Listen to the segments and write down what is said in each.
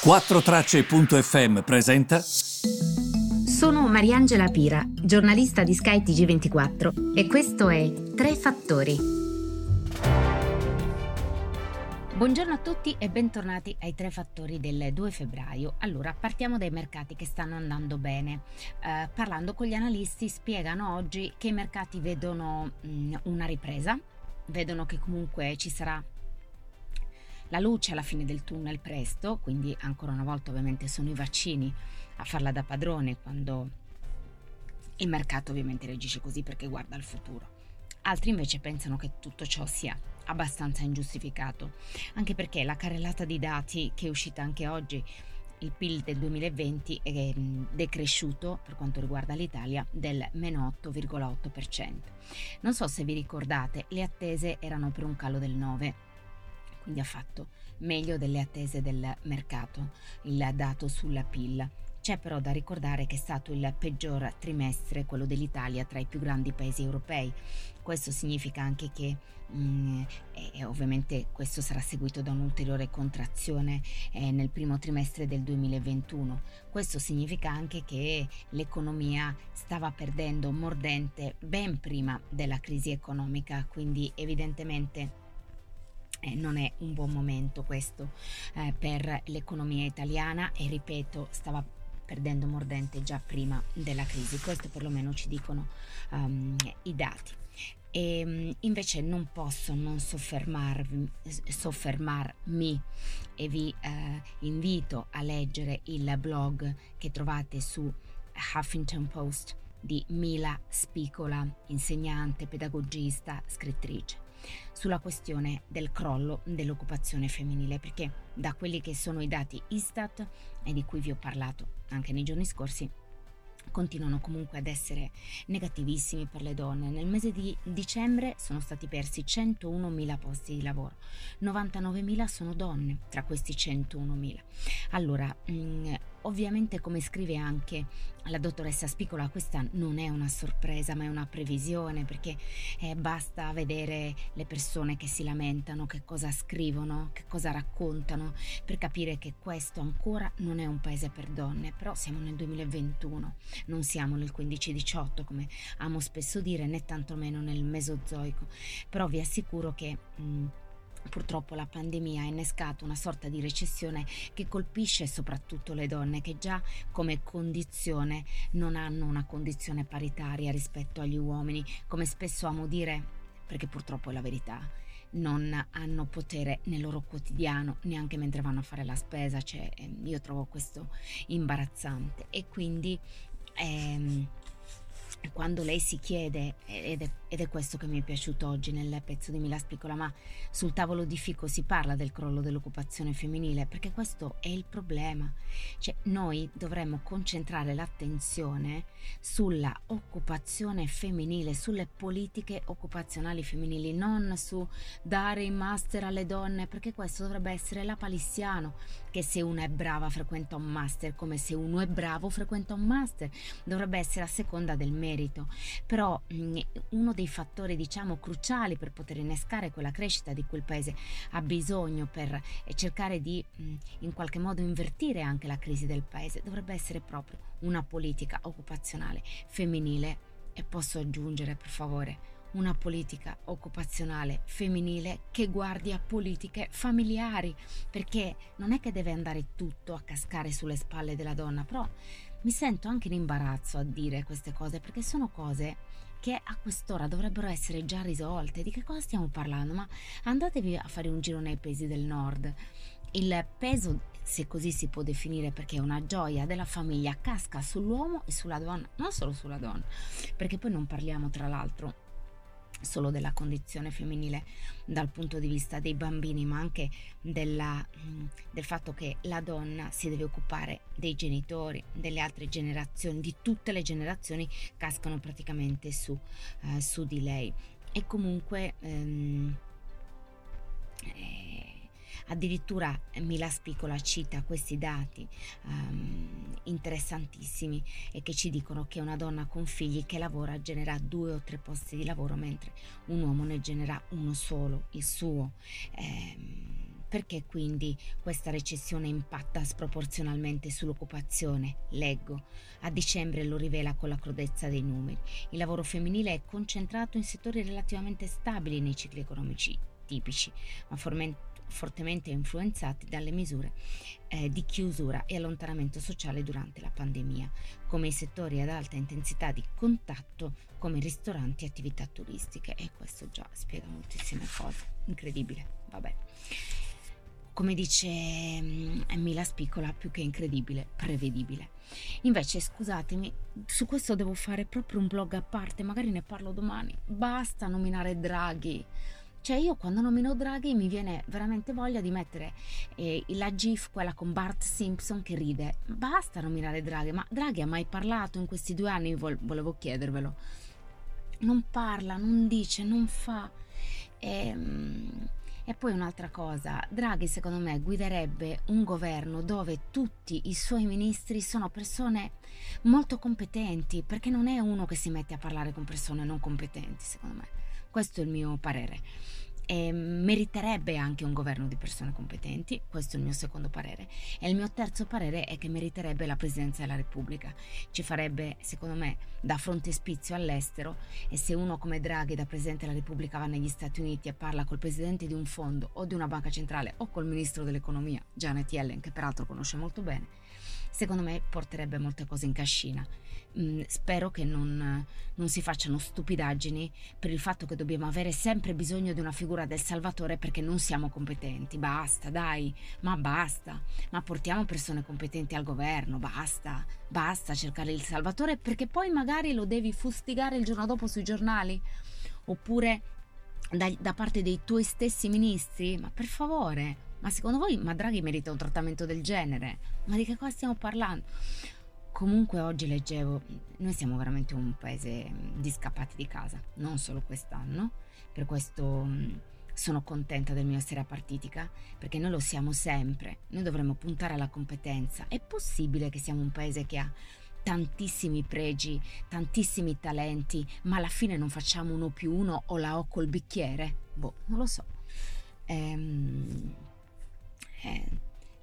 4Tracce.fm presenta. Sono Mariangela Pira, giornalista di Sky TG24 e questo è Tre Fattori. Buongiorno a tutti e bentornati ai Tre Fattori del 2 febbraio. Allora, partiamo dai mercati che stanno andando bene. Eh, parlando con gli analisti spiegano oggi che i mercati vedono mh, mm, una ripresa, vedono che comunque ci sarà la luce alla fine del tunnel presto, quindi ancora una volta ovviamente sono i vaccini a farla da padrone quando il mercato ovviamente reagisce così perché guarda al futuro. Altri invece pensano che tutto ciò sia abbastanza ingiustificato, anche perché la carrellata di dati che è uscita anche oggi, il PIL del 2020 è decresciuto per quanto riguarda l'Italia del meno 8,8%. Non so se vi ricordate, le attese erano per un calo del 9%, quindi ha fatto meglio delle attese del mercato il dato sulla PIL. C'è però da ricordare che è stato il peggior trimestre, quello dell'Italia, tra i più grandi paesi europei. Questo significa anche che mh, mm, ovviamente questo sarà seguito da un'ulteriore contrazione eh, nel primo trimestre del 2021. Questo significa anche che l'economia stava perdendo mordente ben prima della crisi economica, quindi evidentemente eh, non è un buon momento questo eh, per l'economia italiana. E ripeto stava perdendo mordente già prima della crisi. Questo perlomeno ci dicono um, i dati. E um, invece non posso non soffermarmi, e vi eh, invito a leggere il blog che trovate su Huffington Post di Mila Spicola, insegnante, pedagogista, scrittrice sulla questione del crollo dell'occupazione femminile, perché da quelli che sono i dati Istat e di cui vi ho parlato anche nei giorni scorsi, continuano comunque ad essere negativissimi per le donne. Nel mese di dicembre sono stati persi 101.000 posti di lavoro, 99.000 sono donne tra questi 101.000. Allora, mh, mm, ovviamente come scrive anche la dottoressa Spicola, questa non è una sorpresa ma è una previsione perché eh, basta vedere le persone che si lamentano, che cosa scrivono, che cosa raccontano per capire che questo ancora non è un paese per donne, però siamo nel 2021, non siamo nel 15-18 come amo spesso dire né tantomeno nel mesozoico, però vi assicuro che... Mh, Purtroppo la pandemia ha innescato una sorta di recessione che colpisce soprattutto le donne che già come condizione non hanno una condizione paritaria rispetto agli uomini, come spesso amo dire, perché purtroppo è la verità. Non hanno potere nel loro quotidiano, neanche mentre vanno a fare la spesa, cioè, ehm, io trovo questo imbarazzante e quindi ehm, quando lei si chiede, ed è, ed è, questo che mi è piaciuto oggi nel pezzo di Mila Spicola, ma sul tavolo di Fico si parla del crollo dell'occupazione femminile, perché questo è il problema. Cioè, noi dovremmo concentrare l'attenzione sulla occupazione femminile, sulle politiche occupazionali femminili, non su dare i master alle donne, perché questo dovrebbe essere la palissiano, che se una è brava frequenta un master, come se uno è bravo frequenta un master, dovrebbe essere a seconda del merito merito, però mh, uno dei fattori diciamo cruciali per poter innescare quella crescita di quel paese ha bisogno per eh, cercare di mh, in qualche modo invertire anche la crisi del paese. Dovrebbe essere proprio una politica occupazionale femminile. E posso aggiungere per favore una politica occupazionale femminile che guardi a politiche familiari, perché non è che deve andare tutto a cascare sulle spalle della donna, però mi sento anche in imbarazzo a dire queste cose perché sono cose che a quest'ora dovrebbero essere già risolte. Di che cosa stiamo parlando? Ma andatevi a fare un giro nei paesi del nord. Il peso, se così si può definire, perché è una gioia della famiglia, casca sull'uomo e sulla donna, non solo sulla donna, perché poi non parliamo tra l'altro solo della condizione femminile dal punto di vista dei bambini, ma anche della, mm, del fatto che la donna si deve occupare dei genitori, delle altre generazioni, di tutte le generazioni cascano praticamente su, uh, su di lei. E comunque um, eh, Addirittura Mila Spicola cita questi dati um, interessantissimi e che ci dicono che una donna con figli che lavora genera due o tre posti di lavoro mentre un uomo ne genera uno solo, il suo. Eh, Perché quindi questa recessione impatta sproporzionalmente sull'occupazione? Leggo. A dicembre lo rivela con la crudezza dei numeri. Il lavoro femminile è concentrato in settori relativamente stabili nei cicli economici tipici, ma fortemente influenzati dalle misure eh, di chiusura e allontanamento sociale durante la pandemia, come i settori ad alta intensità di contatto come ristoranti e attività turistiche. E questo già spiega moltissime cose. Incredibile, vabbè. Come dice mm, Mila Spicola, più che incredibile, prevedibile. Invece, scusatemi, su questo devo fare proprio un blog a parte, magari ne parlo domani. Basta nominare Draghi cioè io quando nomino Draghi mi viene veramente voglia di mettere eh, la GIF, quella con Bart Simpson che ride. Basta nominare Draghi, ma Draghi ha mai parlato in questi due anni? Vol- volevo chiedervelo. Non parla, non dice, non fa. E, ehm, e poi un'altra cosa, Draghi secondo me guiderebbe un governo dove tutti i suoi ministri sono persone molto competenti, perché non è uno che si mette a parlare con persone non competenti, secondo me. Questo è il mio parere. E meriterebbe anche un governo di persone competenti, questo è il mio secondo parere. E il mio terzo parere è che meriterebbe la Presidenza della Repubblica. Ci farebbe, secondo me, da frontespizio all'estero e se uno come Draghi da Presidente della Repubblica va negli Stati Uniti e parla col Presidente di un fondo o di una banca centrale o col Ministro dell'Economia, Janet Yellen, che peraltro conosce molto bene, secondo me porterebbe molte cose in cascina. Mm, spero che non, non, si facciano stupidaggini per il fatto che dobbiamo avere sempre bisogno di una figura del Salvatore perché non siamo competenti. Basta, dai, ma basta. Ma portiamo persone competenti al governo, basta, basta cercare il Salvatore perché poi magari lo devi fustigare il giorno dopo sui giornali. Oppure da, da parte dei tuoi stessi ministri, ma per favore, ma secondo voi ma Draghi merita un trattamento del genere? Ma di che cosa stiamo parlando? Comunque oggi leggevo, noi siamo veramente un paese di scappati di casa, non solo quest'anno, per questo sono contenta del mio essere apartitica, perché noi lo siamo sempre, noi dovremmo puntare alla competenza. È possibile che siamo un paese che ha tantissimi pregi, tantissimi talenti, ma alla fine non facciamo uno più uno o la ho col bicchiere? Boh, non lo so. Ehm, eh,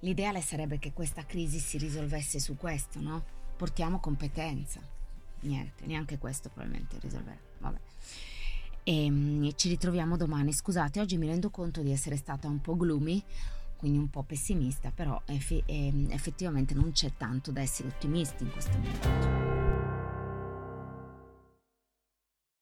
l'ideale sarebbe che questa crisi si risolvesse su questo, no? Portiamo competenza. Niente, neanche questo probabilmente risolverà. Vabbè. E, ehm, ci ritroviamo domani. Scusate, oggi mi rendo conto di essere stata un po' gloomy, quindi un po' pessimista, però eff- ehm, effettivamente non c'è tanto da essere ottimisti in questo momento.